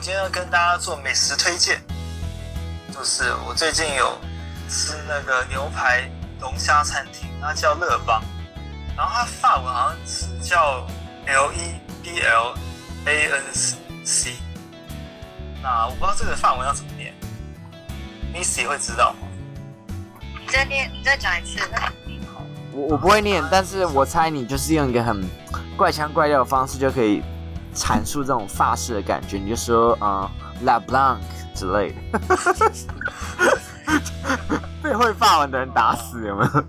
今天要跟大家做美食推荐，就是我最近有吃那个牛排龙虾餐厅，它叫乐邦，然后它法文好像是叫 L E B L A N C，那我不知道这个法文要怎么念，Missy 会知道吗？你再念，你再讲一次。我我不会念，但是我猜你就是用一个很怪腔怪调的方式就可以阐述这种发式的感觉，你就说啊、呃、La Blanc 之类的，被会发文的人打死有没有？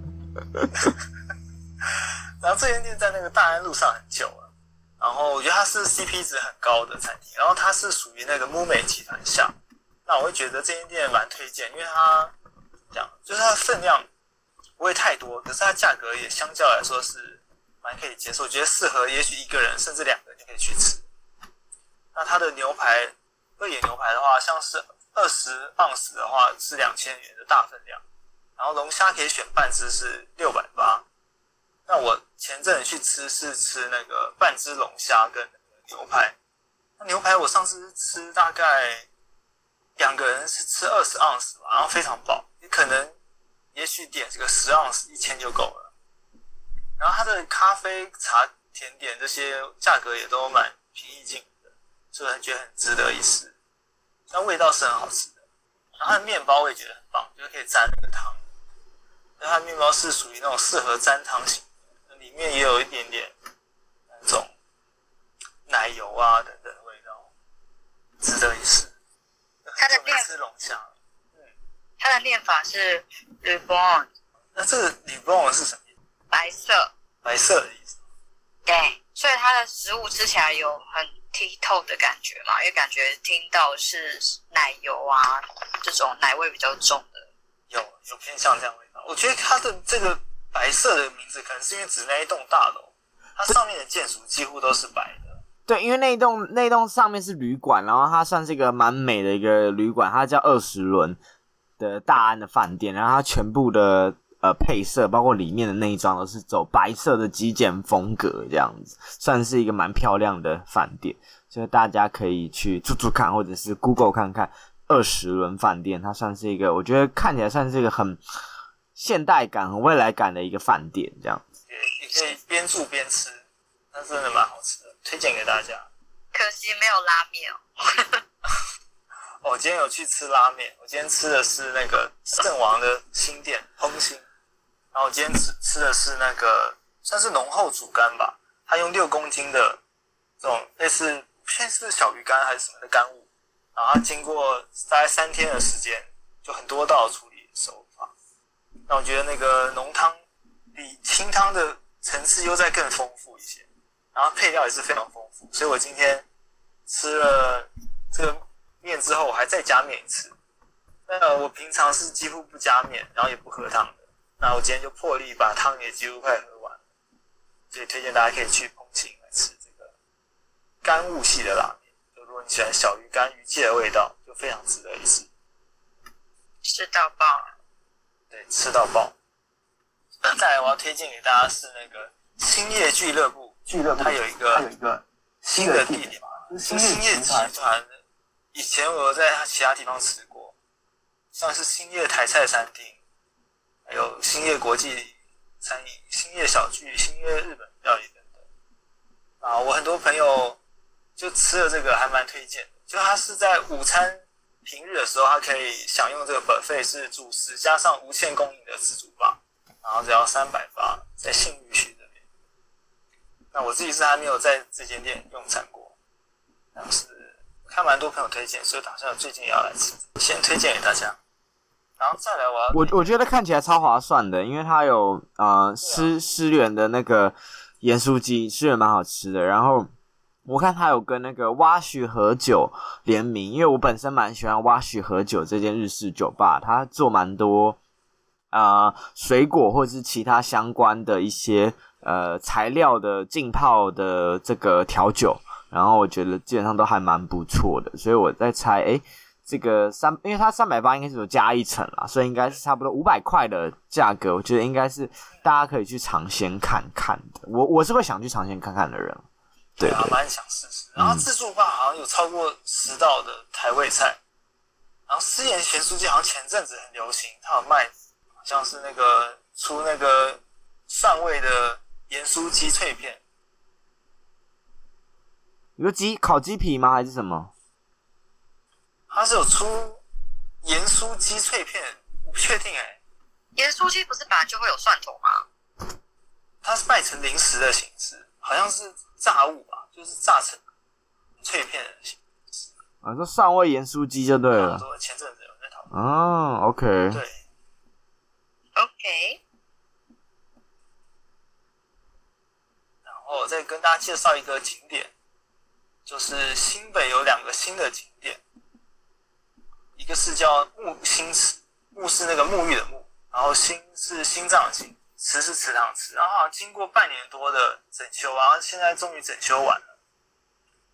然后这间店在那个大安路上很久了，然后我觉得它是 CP 值很高的餐厅，然后它是属于那个木美集团下，那我会觉得这间店蛮推荐，因为它这样就是它的分量。不会太多，可是它价格也相较来说是蛮可以接受，我觉得适合也许一个人甚至两个人就可以去吃。那它的牛排，二眼牛排的话，像是二十盎司的话是两千元的大分量，然后龙虾可以选半只是六百八。那我前阵子去吃是吃那个半只龙虾跟牛排，那牛排我上次吃大概两个人是吃二十盎司吧，然后非常饱，你可能。也许点这个十盎司一千就够了，然后它的咖啡、茶、甜点这些价格也都蛮平易近的，所以觉得很值得一试。那味道是很好吃的，然后它的面包我也觉得很棒，就是可以沾那个汤。那它的面包是属于那种适合沾汤型的，里面也有一点点那种奶油啊等等的味道，值得一试。它的面吃龙虾。嗯它的念法是 Blanc，那这个 Blanc 是什么？白色，白色的意思。对，所以它的食物吃起来有很剔透的感觉嘛，因为感觉听到是奶油啊这种奶味比较重的。有有偏向这样味道。我觉得它的这个白色的名字可能是因为指那一栋大楼，它上面的建筑几乎都是白的。对，因为那一栋那一栋上面是旅馆，然后它算是一个蛮美的一个旅馆，它叫二十轮。的大安的饭店，然后它全部的呃配色，包括里面的内装都是走白色的极简风格，这样子算是一个蛮漂亮的饭店，所以大家可以去住住看，或者是 Google 看看二十轮饭店，它算是一个我觉得看起来算是一个很现代感、很未来感的一个饭店，这样子。也可以边住边吃，那真的蛮好吃的，推荐给大家。可惜没有拉面哦。我今天有去吃拉面，我今天吃的是那个圣王的新店烹心，然后我今天吃吃的是那个算是浓厚煮干吧，他用六公斤的这种类似偏是小鱼干还是什么的干物，然后它经过大概三天的时间，就很多道处理手法，那我觉得那个浓汤比清汤的层次又再更丰富一些，然后配料也是非常丰富，所以我今天吃了这个。面之后我还再加面一次，那我平常是几乎不加面，然后也不喝汤。那我今天就破例把汤也几乎快喝完，所以推荐大家可以去澎清来吃这个干物系的拉面。就如果你喜欢小鱼干鱼介的味道，就非常值得一试。吃到爆！对，吃到爆。再来我要推荐给大家是那个兴业俱乐部，俱乐部它有一个有一个新的地点，兴业集团。以前我有在其他地方吃过，像是兴业台菜餐厅，有兴业国际餐饮、兴业小聚、兴业日本料理等等。啊，我很多朋友就吃了这个，还蛮推荐。就他是在午餐平日的时候，他可以享用这个本费是主食加上无限供应的自助吧，然后只要三百八，在信义区这边。那我自己是还没有在这间店用餐过，但是。看蛮多朋友推荐，所以打算最近也要来吃，先推荐给大家。然后再来我要，我我觉得看起来超划算的，因为它有呃思思源的那个盐酥鸡，师源蛮好吃的。然后我看它有跟那个蛙许和酒联名，因为我本身蛮喜欢蛙许和酒这间日式酒吧，它做蛮多啊、呃、水果或者是其他相关的一些呃材料的浸泡的这个调酒。然后我觉得基本上都还蛮不错的，所以我在猜，诶，这个三，因为它三百八应该是有加一层啦，所以应该是差不多五百块的价格，我觉得应该是大家可以去尝鲜看看的。我我是会想去尝鲜看看的人。对，啊，蛮想试试。然后自助吧好像有超过十道的台味菜。然后思妍咸酥鸡好像前阵子很流行，它有卖，好像是那个出那个蒜味的盐酥鸡脆片。有鸡烤鸡皮吗？还是什么？它是有出盐酥鸡脆片，我不确定哎、欸。盐酥鸡不是本来就会有蒜头吗？它是卖成零食的形式，好像是炸物吧，就是炸成脆片的形式。啊，说上味盐酥鸡就对了。前阵子有在讨论。哦，OK。对。OK。然后再跟大家介绍一个景点。就是新北有两个新的景点，一个是叫沐心池，沐是那个沐浴的沐，然后心是心脏的心，池是池塘池，然后好像经过半年多的整修，然后现在终于整修完了。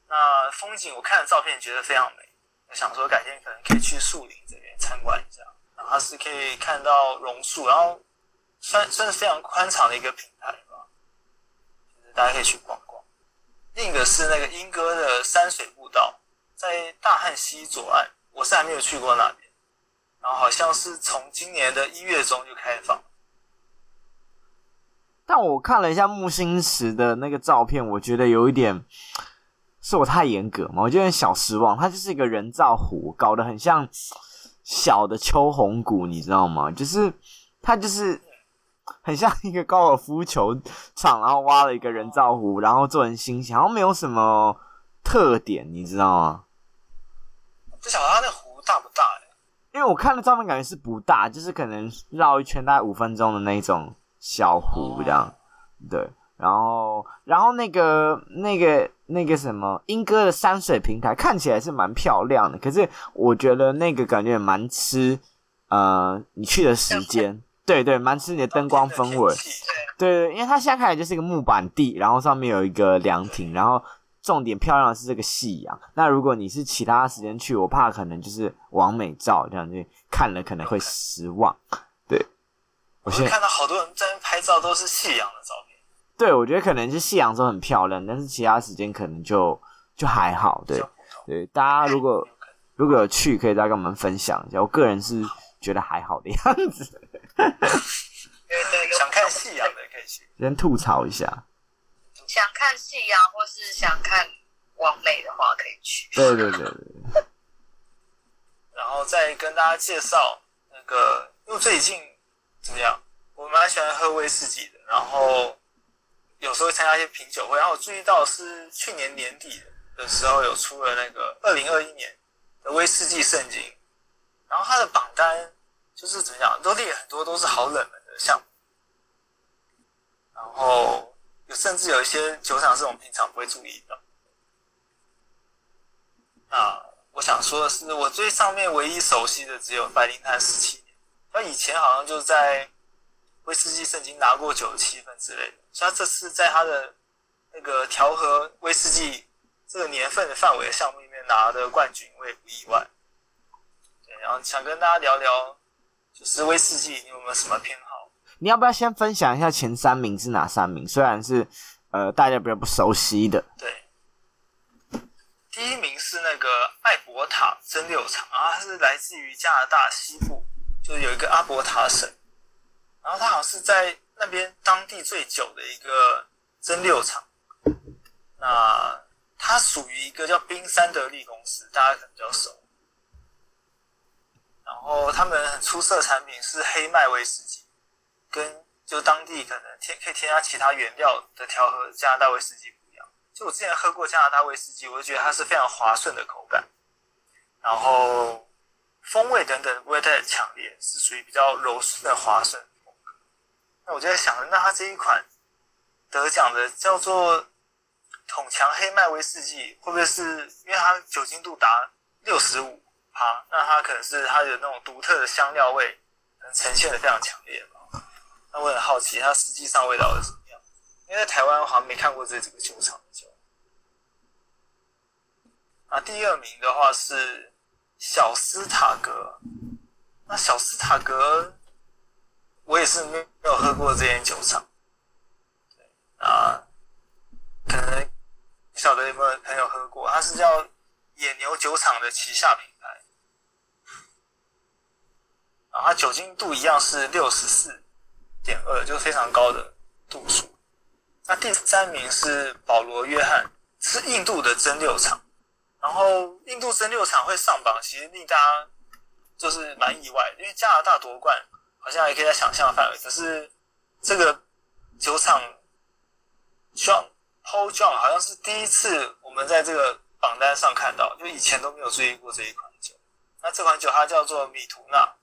那风景我看了照片觉得非常美，我想说改天可能可以去树林这边参观一下，然后是可以看到榕树，然后算算是非常宽敞的一个平台吧，大家可以去逛逛。另一个是那个莺歌的山水步道，在大汉溪左岸，我是还没有去过那边，然后好像是从今年的一月中就开放。但我看了一下木星石的那个照片，我觉得有一点是我太严格嘛，我觉得有点小失望。它就是一个人造湖，搞得很像小的秋红谷，你知道吗？就是它就是。很像一个高尔夫球场，然后挖了一个人造湖，然后做成星星，好像没有什么特点，你知道吗？不晓得大不大呀？因为我看的照片感觉是不大，就是可能绕一圈大概五分钟的那种小湖这样。哦、对，然后然后那个那个那个什么英歌的山水平台看起来是蛮漂亮的，可是我觉得那个感觉蛮吃呃你去的时间。对对，蛮吃你的灯光氛围。对对，因为它现在看起来就是一个木板地，然后上面有一个凉亭，然后重点漂亮的是这个夕阳。那如果你是其他时间去，我怕可能就是完美照这样子，看了可能会失望。对，我现在看到好多人在拍照都是夕阳的照片。对，我觉得可能是夕阳时候很漂亮，但是其他时间可能就就还好。对对，大家如果如果有去，可以再跟我们分享一下。我个人是觉得还好的样子。想看夕阳的可以去，先吐槽一下。想看夕阳或是想看王美的话，可以去。对对对对。然后再跟大家介绍那个，因为最近怎么样？我蛮喜欢喝威士忌的，然后有时候会参加一些品酒会。然后我注意到是去年年底的时候有出了那个二零二一年的威士忌圣经，然后它的榜单。就是怎么讲，都列很多都是好冷门的项目，然后有有甚至有一些酒厂是我们平常不会注意的。那我想说的是，我最上面唯一熟悉的只有白灵潭十七年，他以前好像就在威士忌圣经拿过九十七分之类的，所以他这次在他的那个调和威士忌这个年份的范围的项目里面拿的冠军，我也不意外。对，然后想跟大家聊聊。就是威士忌，你有没有什么偏好？你要不要先分享一下前三名是哪三名？虽然是呃大家比较不熟悉的。对，第一名是那个艾伯塔蒸馏厂啊，它是来自于加拿大西部，就有一个阿伯塔省，然后它好像是在那边当地最久的一个蒸馏厂。那它属于一个叫冰山德利公司，大家可能比较熟。然后他们很出色的产品是黑麦威士忌，跟就当地可能添可以添加其他原料的调和加拿大威士忌不一样。就我之前喝过加拿大威士忌，我就觉得它是非常滑顺的口感，然后风味等等不会太强烈，是属于比较柔顺的滑顺。那我就在想，那它这一款得奖的叫做桶强黑麦威士忌，会不会是因为它酒精度达六十五？啊，那它可能是它有那种独特的香料味，能呈现的非常强烈嘛。那我很好奇，它实际上味道是什么样？因为在台湾好像没看过这几个酒厂的酒。啊，第二名的话是小斯塔格。那小斯塔格，我也是没有喝过这间酒厂。啊，可能不晓得有没有朋友喝过？它是叫野牛酒厂的旗下品牌，然后它酒精度一样是六十四点二，就非常高的度数。那第三名是保罗约翰，是印度的蒸馏厂。然后印度蒸馏厂会上榜，其实令大家就是蛮意外，因为加拿大夺冠好像也可以在想象范围，可是这个酒厂 John Paul John 好像是第一次我们在这个榜单上看到，就以前都没有注意过这一款酒。那这款酒它叫做米图纳，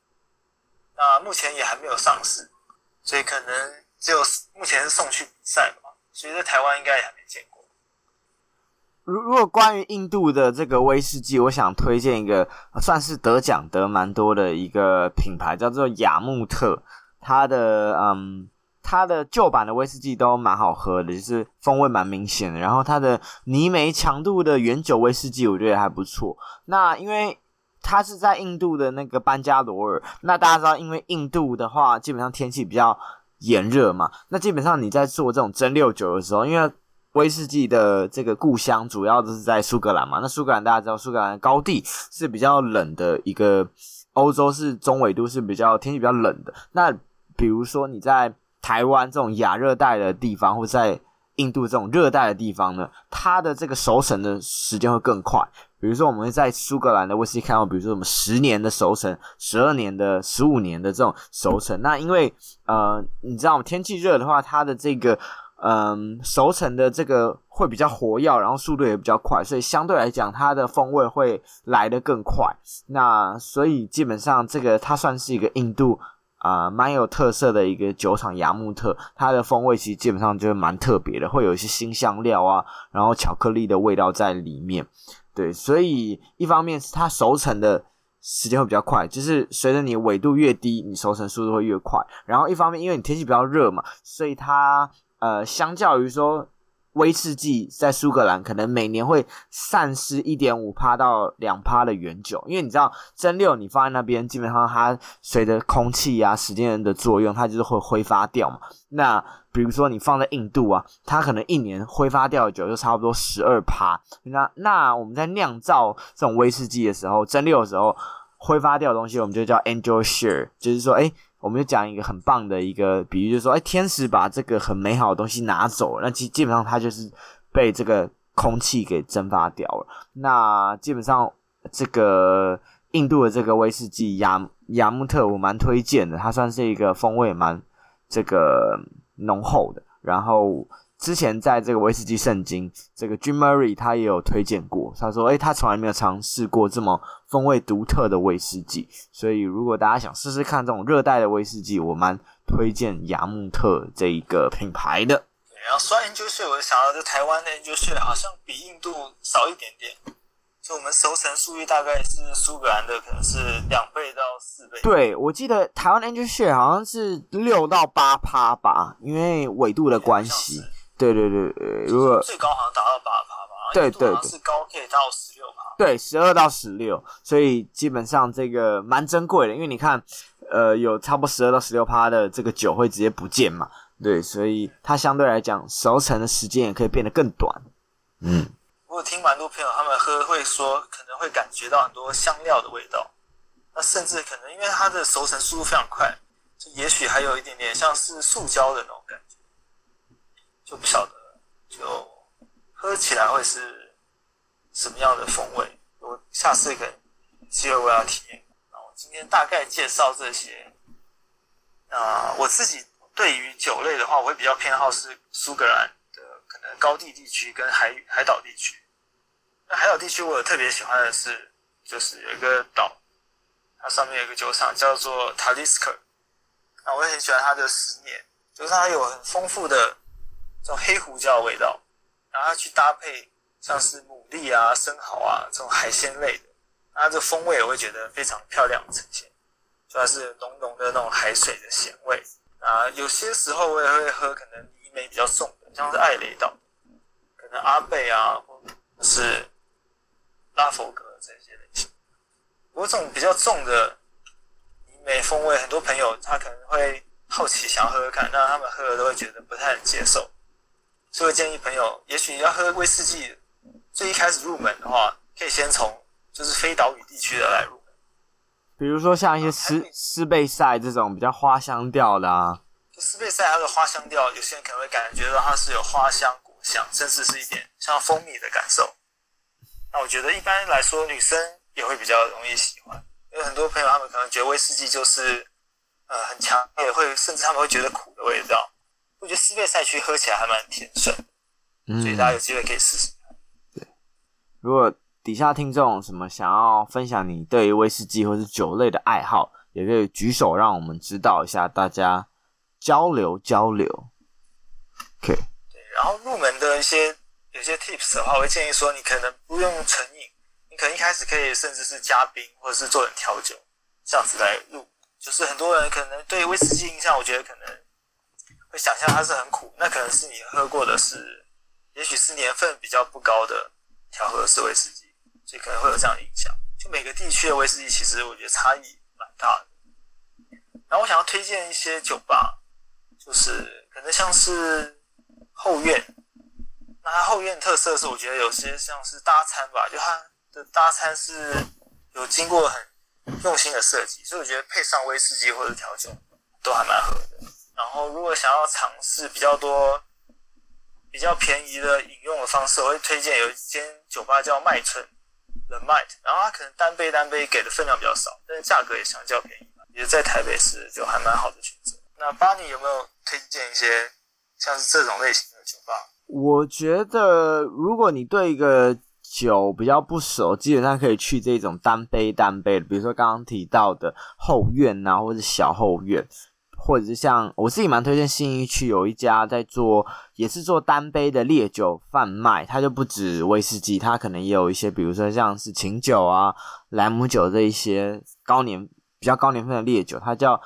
那目前也还没有上市，所以可能只有目前是送去比赛吧，所以在台湾应该也还没见过。如如果关于印度的这个威士忌，我想推荐一个算是得奖得蛮多的一个品牌，叫做雅木特。它的嗯，它的旧版的威士忌都蛮好喝的，就是风味蛮明显的。然后它的泥煤强度的原酒威士忌，我觉得还不错。那因为它是在印度的那个班加罗尔，那大家知道，因为印度的话，基本上天气比较炎热嘛，那基本上你在做这种蒸馏酒的时候，因为威士忌的这个故乡主要都是在苏格兰嘛，那苏格兰大家知道，苏格兰高地是比较冷的一个，欧洲是中纬度是比较天气比较冷的。那比如说你在台湾这种亚热带的地方，或在印度这种热带的地方呢，它的这个熟成的时间会更快。比如说我们会在苏格兰的威士忌看到，比如说什么十年的熟成、十二年的、十五年的这种熟成。那因为呃，你知道天气热的话，它的这个。嗯，熟成的这个会比较活跃，然后速度也比较快，所以相对来讲，它的风味会来得更快。那所以基本上，这个它算是一个印度啊，蛮有特色的一个酒厂雅木特，它的风味其实基本上就是蛮特别的，会有一些新香料啊，然后巧克力的味道在里面。对，所以一方面是它熟成的时间会比较快，就是随着你纬度越低，你熟成速度会越快。然后一方面，因为你天气比较热嘛，所以它。呃，相较于说威士忌在苏格兰可能每年会散失一点五趴到两趴的原酒，因为你知道蒸馏你放在那边，基本上它随着空气啊、时间的作用，它就是会挥发掉嘛。那比如说你放在印度啊，它可能一年挥发掉的酒就差不多十二趴。那那我们在酿造这种威士忌的时候，蒸馏的时候挥发掉的东西，我们就叫 angel share，就是说，哎。我们就讲一个很棒的一个比喻，就是说，哎，天使把这个很美好的东西拿走，那基基本上它就是被这个空气给蒸发掉了。那基本上这个印度的这个威士忌雅雅木特，我蛮推荐的，它算是一个风味蛮这个浓厚的，然后。之前在这个威士忌圣经，这个 Jim Murray 他也有推荐过，他说，诶，他从来没有尝试过这么风味独特的威士忌，所以如果大家想试试看这种热带的威士忌，我蛮推荐雅木特这一个品牌的。对，然后说 Angel Share，我就想到这台湾的 Angel Share 好像比印度少一点点。就我们熟成数据大概是苏格兰的，可能是两倍到四倍。对，我记得台湾 Angel Share 好像是六到八趴吧，因为纬度的关系。对对对对，如果最高好像达到八趴吧，对对对，是高可以到十六趴，对，十二到十六，所以基本上这个蛮珍贵的，因为你看，呃，有差不多十二到十六趴的这个酒会直接不见嘛，对，所以它相对来讲熟成的时间也可以变得更短。嗯，我有听蛮多朋友他们喝会说，可能会感觉到很多香料的味道，那甚至可能因为它的熟成速度非常快，就也许还有一点点像是塑胶的那种感觉。就不晓得，就喝起来会是什么样的风味？我下次可能机会我要体验。那我今天大概介绍这些。那我自己对于酒类的话，我会比较偏好是苏格兰的可能高地地区跟海海岛地区。那海岛地区我有特别喜欢的是，就是有一个岛，它上面有一个酒厂叫做 Talisker。那我也很喜欢它的十年，就是它有很丰富的。这种黑胡椒的味道，然后去搭配像是牡蛎啊、生蚝啊这种海鲜类的，它这风味我会觉得非常漂亮呈现，主要是浓浓的那种海水的咸味啊。有些时候我也会喝可能泥煤比较重的，像是艾雷岛，可能阿贝啊，或是拉佛格这些类型。不过这种比较重的泥煤风味，很多朋友他可能会好奇想要喝喝看，那他们喝了都会觉得不太能接受。所以建议朋友，也许要喝威士忌，最一开始入门的话，可以先从就是非岛屿地区的来入门，比如说像一些斯斯贝塞这种比较花香调的啊。斯贝塞它的花香调，有些人可能会感觉到它是有花香、果香，甚至是一点像蜂蜜的感受。那我觉得一般来说，女生也会比较容易喜欢，因为很多朋友他们可能觉得威士忌就是呃很强烈，会甚至他们会觉得苦的味道。我觉得斯贝赛区喝起来还蛮甜顺，所以大家有机会可以试试。对，如果底下听众什么想要分享你对于威士忌或是酒类的爱好，也可以举手让我们知道一下，大家。交流交流，OK。对，然后入门的一些有些 tips 的话，我会建议说，你可能不用成瘾，你可能一开始可以甚至是加冰，或者是做点调酒，这样子来入。就是很多人可能对威士忌印象，我觉得可能会想象它是很苦，那可能是你喝过的是，也许是年份比较不高的调和式威士忌，所以可能会有这样的影响。就每个地区的威士忌，其实我觉得差异蛮大的。然后我想要推荐一些酒吧。就是可能像是后院，那它后院特色是，我觉得有些像是搭餐吧，就它的搭餐是有经过很用心的设计，所以我觉得配上威士忌或者调酒都还蛮合的。然后如果想要尝试比较多、比较便宜的饮用的方式，我会推荐有一间酒吧叫麦村 The Mite，然后它可能单杯单杯给的分量比较少，但是价格也相较便宜，也在台北市就还蛮好的选择。那巴尼有没有推荐一些像是这种类型的酒吧？我觉得，如果你对一个酒比较不熟，基本上可以去这种单杯单杯的，比如说刚刚提到的后院啊，或者小后院，或者是像我自己蛮推荐信义区有一家在做，也是做单杯的烈酒贩卖，它就不止威士忌，它可能也有一些，比如说像是琴酒啊、莱姆酒这一些高年比较高年份的烈酒，它叫。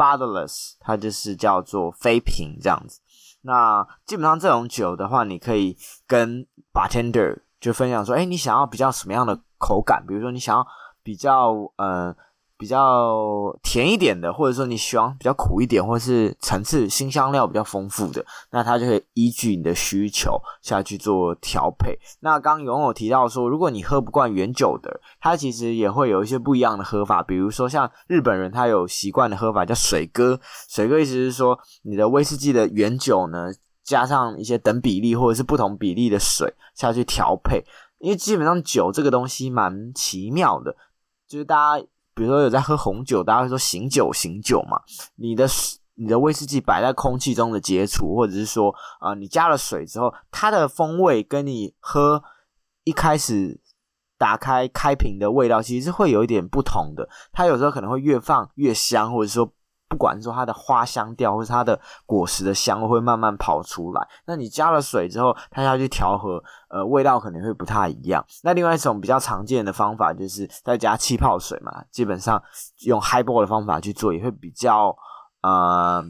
b o t t l e s s 它就是叫做非瓶这样子。那基本上这种酒的话，你可以跟 bartender 就分享说，哎，你想要比较什么样的口感？比如说你想要比较呃。比较甜一点的，或者说你喜欢比较苦一点，或者是层次新香料比较丰富的，那它就可以依据你的需求下去做调配。那刚刚永有提到说，如果你喝不惯原酒的，它其实也会有一些不一样的喝法，比如说像日本人他有习惯的喝法叫水哥，水哥意思是说你的威士忌的原酒呢，加上一些等比例或者是不同比例的水下去调配，因为基本上酒这个东西蛮奇妙的，就是大家。比如说有在喝红酒，大家会说醒酒醒酒嘛。你的你的威士忌摆在空气中的接触，或者是说啊、你加了水之后，它的风味跟你喝一开始打开开瓶的味道，其实是会有一点不同的。它有时候可能会越放越香，或者说。不管是说它的花香调，或是它的果实的香会慢慢跑出来。那你加了水之后，它要去调和，呃，味道可能会不太一样。那另外一种比较常见的方法就是再加气泡水嘛，基本上用 highball 的方法去做，也会比较呃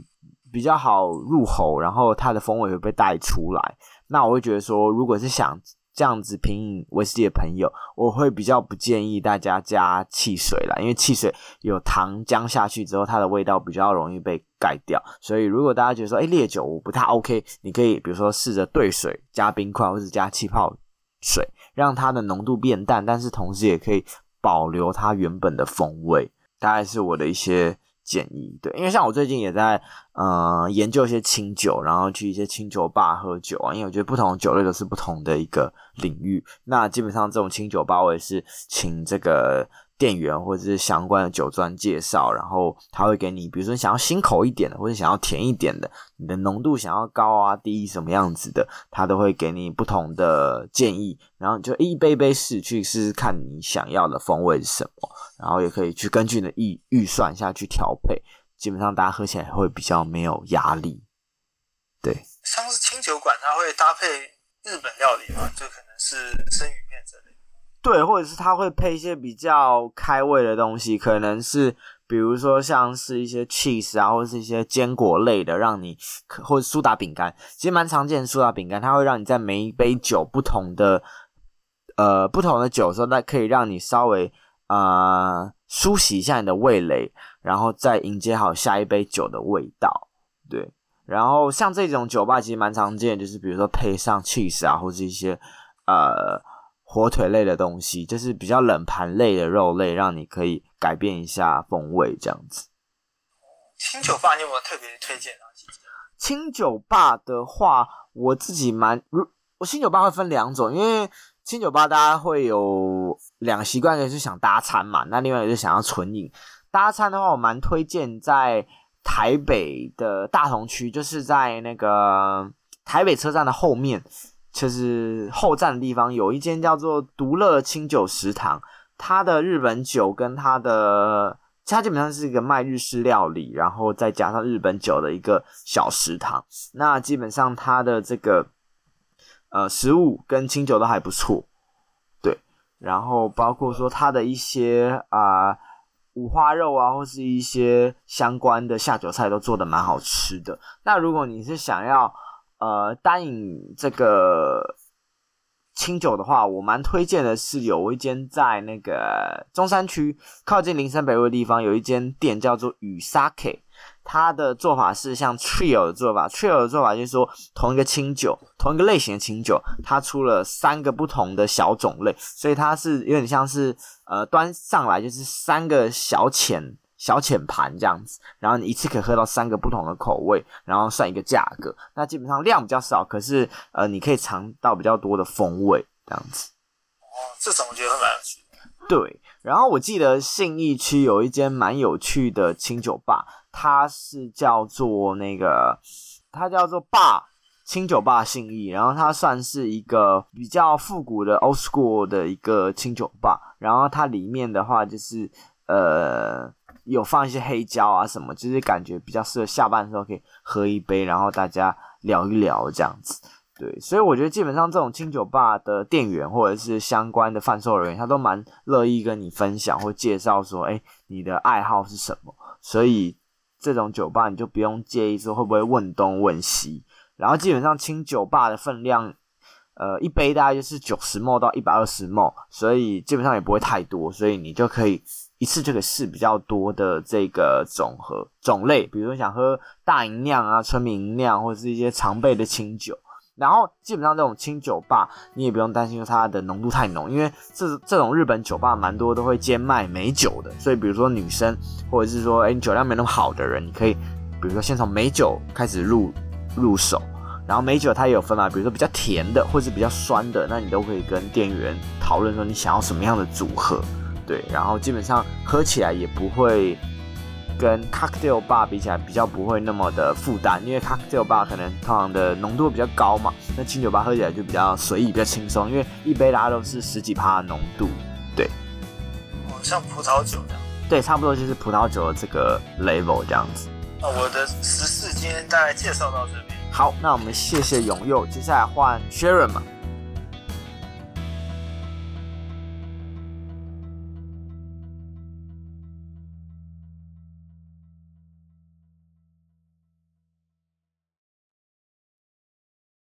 比较好入喉，然后它的风味会被带出来。那我会觉得说，如果是想这样子品饮威士忌的朋友，我会比较不建议大家加汽水啦，因为汽水有糖浆下去之后，它的味道比较容易被盖掉。所以如果大家觉得说，哎，烈酒我不太 OK，你可以比如说试着兑水加冰块，或者加气泡水，让它的浓度变淡，但是同时也可以保留它原本的风味。大概是我的一些。建议对，因为像我最近也在呃研究一些清酒，然后去一些清酒吧喝酒啊，因为我觉得不同酒类都是不同的一个领域。那基本上这种清酒吧，我也是请这个。店员或者是相关的酒庄介绍，然后他会给你，比如说你想要辛口一点的，或者想要甜一点的，你的浓度想要高啊低什么样子的，他都会给你不同的建议，然后就一杯杯试去试试看你想要的风味是什么，然后也可以去根据你的预预算下去调配，基本上大家喝起来会比较没有压力。对，像是清酒馆，它会搭配日本料理嘛，就可能是生鱼片之类的。对，或者是他会配一些比较开胃的东西，可能是比如说像是一些 cheese 啊，或者是一些坚果类的，让你或者苏打饼干，其实蛮常见的苏打饼干，它会让你在每一杯酒不同的呃不同的酒的时候，那可以让你稍微啊、呃、梳洗一下你的味蕾，然后再迎接好下一杯酒的味道。对，然后像这种酒吧其实蛮常见，就是比如说配上 cheese 啊，或者一些呃。火腿类的东西，就是比较冷盘类的肉类，让你可以改变一下风味这样子。清酒吧你有没有特别推荐啊？清酒吧的话，我自己蛮，我清酒吧会分两种，因为清酒吧大家会有两个习惯，就是想搭餐嘛，那另外一个就是想要纯饮。搭餐的话，我蛮推荐在台北的大同区，就是在那个台北车站的后面。就是后站的地方有一间叫做独乐清酒食堂，它的日本酒跟它的，它基本上是一个卖日式料理，然后再加上日本酒的一个小食堂。那基本上它的这个呃食物跟清酒都还不错，对。然后包括说它的一些啊、五花肉啊，或是一些相关的下酒菜都做的蛮好吃的。那如果你是想要呃，单饮这个清酒的话，我蛮推荐的是有一间在那个中山区靠近林森北路的地方，有一间店叫做雨 Sake，它的做法是像 Trio 的做法，Trio 的做法就是说同一个清酒，同一个类型的清酒，它出了三个不同的小种类，所以它是有点像是呃端上来就是三个小浅。小浅盘这样子，然后你一次可以喝到三个不同的口味，然后算一个价格。那基本上量比较少，可是呃，你可以尝到比较多的风味这样子。哦，这种我觉得很蛮有趣。对，然后我记得信义区有一间蛮有趣的清酒吧，它是叫做那个，它叫做霸清酒吧信义，然后它算是一个比较复古的 old school 的一个清酒吧，然后它里面的话就是呃。有放一些黑胶啊什么，就是感觉比较适合下班的时候可以喝一杯，然后大家聊一聊这样子。对，所以我觉得基本上这种清酒吧的店员或者是相关的贩售人员，他都蛮乐意跟你分享或介绍说，哎，你的爱好是什么。所以这种酒吧你就不用介意说会不会问东问西。然后基本上清酒吧的分量，呃，一杯大概就是九十 ml 到一百二十 ml，所以基本上也不会太多，所以你就可以。一次就可以试比较多的这个总和种类，比如说想喝大吟酿啊、纯米酿，或者是一些常备的清酒。然后基本上这种清酒吧，你也不用担心它的浓度太浓，因为这这种日本酒吧蛮多都会兼卖美酒的。所以比如说女生，或者是说诶你酒量没那么好的人，你可以比如说先从美酒开始入入手。然后美酒它也有分嘛，比如说比较甜的，或是比较酸的，那你都可以跟店员讨论说你想要什么样的组合。对，然后基本上喝起来也不会跟 cocktail bar 比起来比较不会那么的负担，因为 cocktail bar 可能通常的浓度比较高嘛，那清酒吧喝起来就比较随意、比较轻松，因为一杯大家都是十几趴的浓度，对，哦，像葡萄酒这样，对，差不多就是葡萄酒的这个 level 这样子。那我的十四今天大概介绍到这边，好，那我们谢谢永佑，接下来换 Sharon 嘛。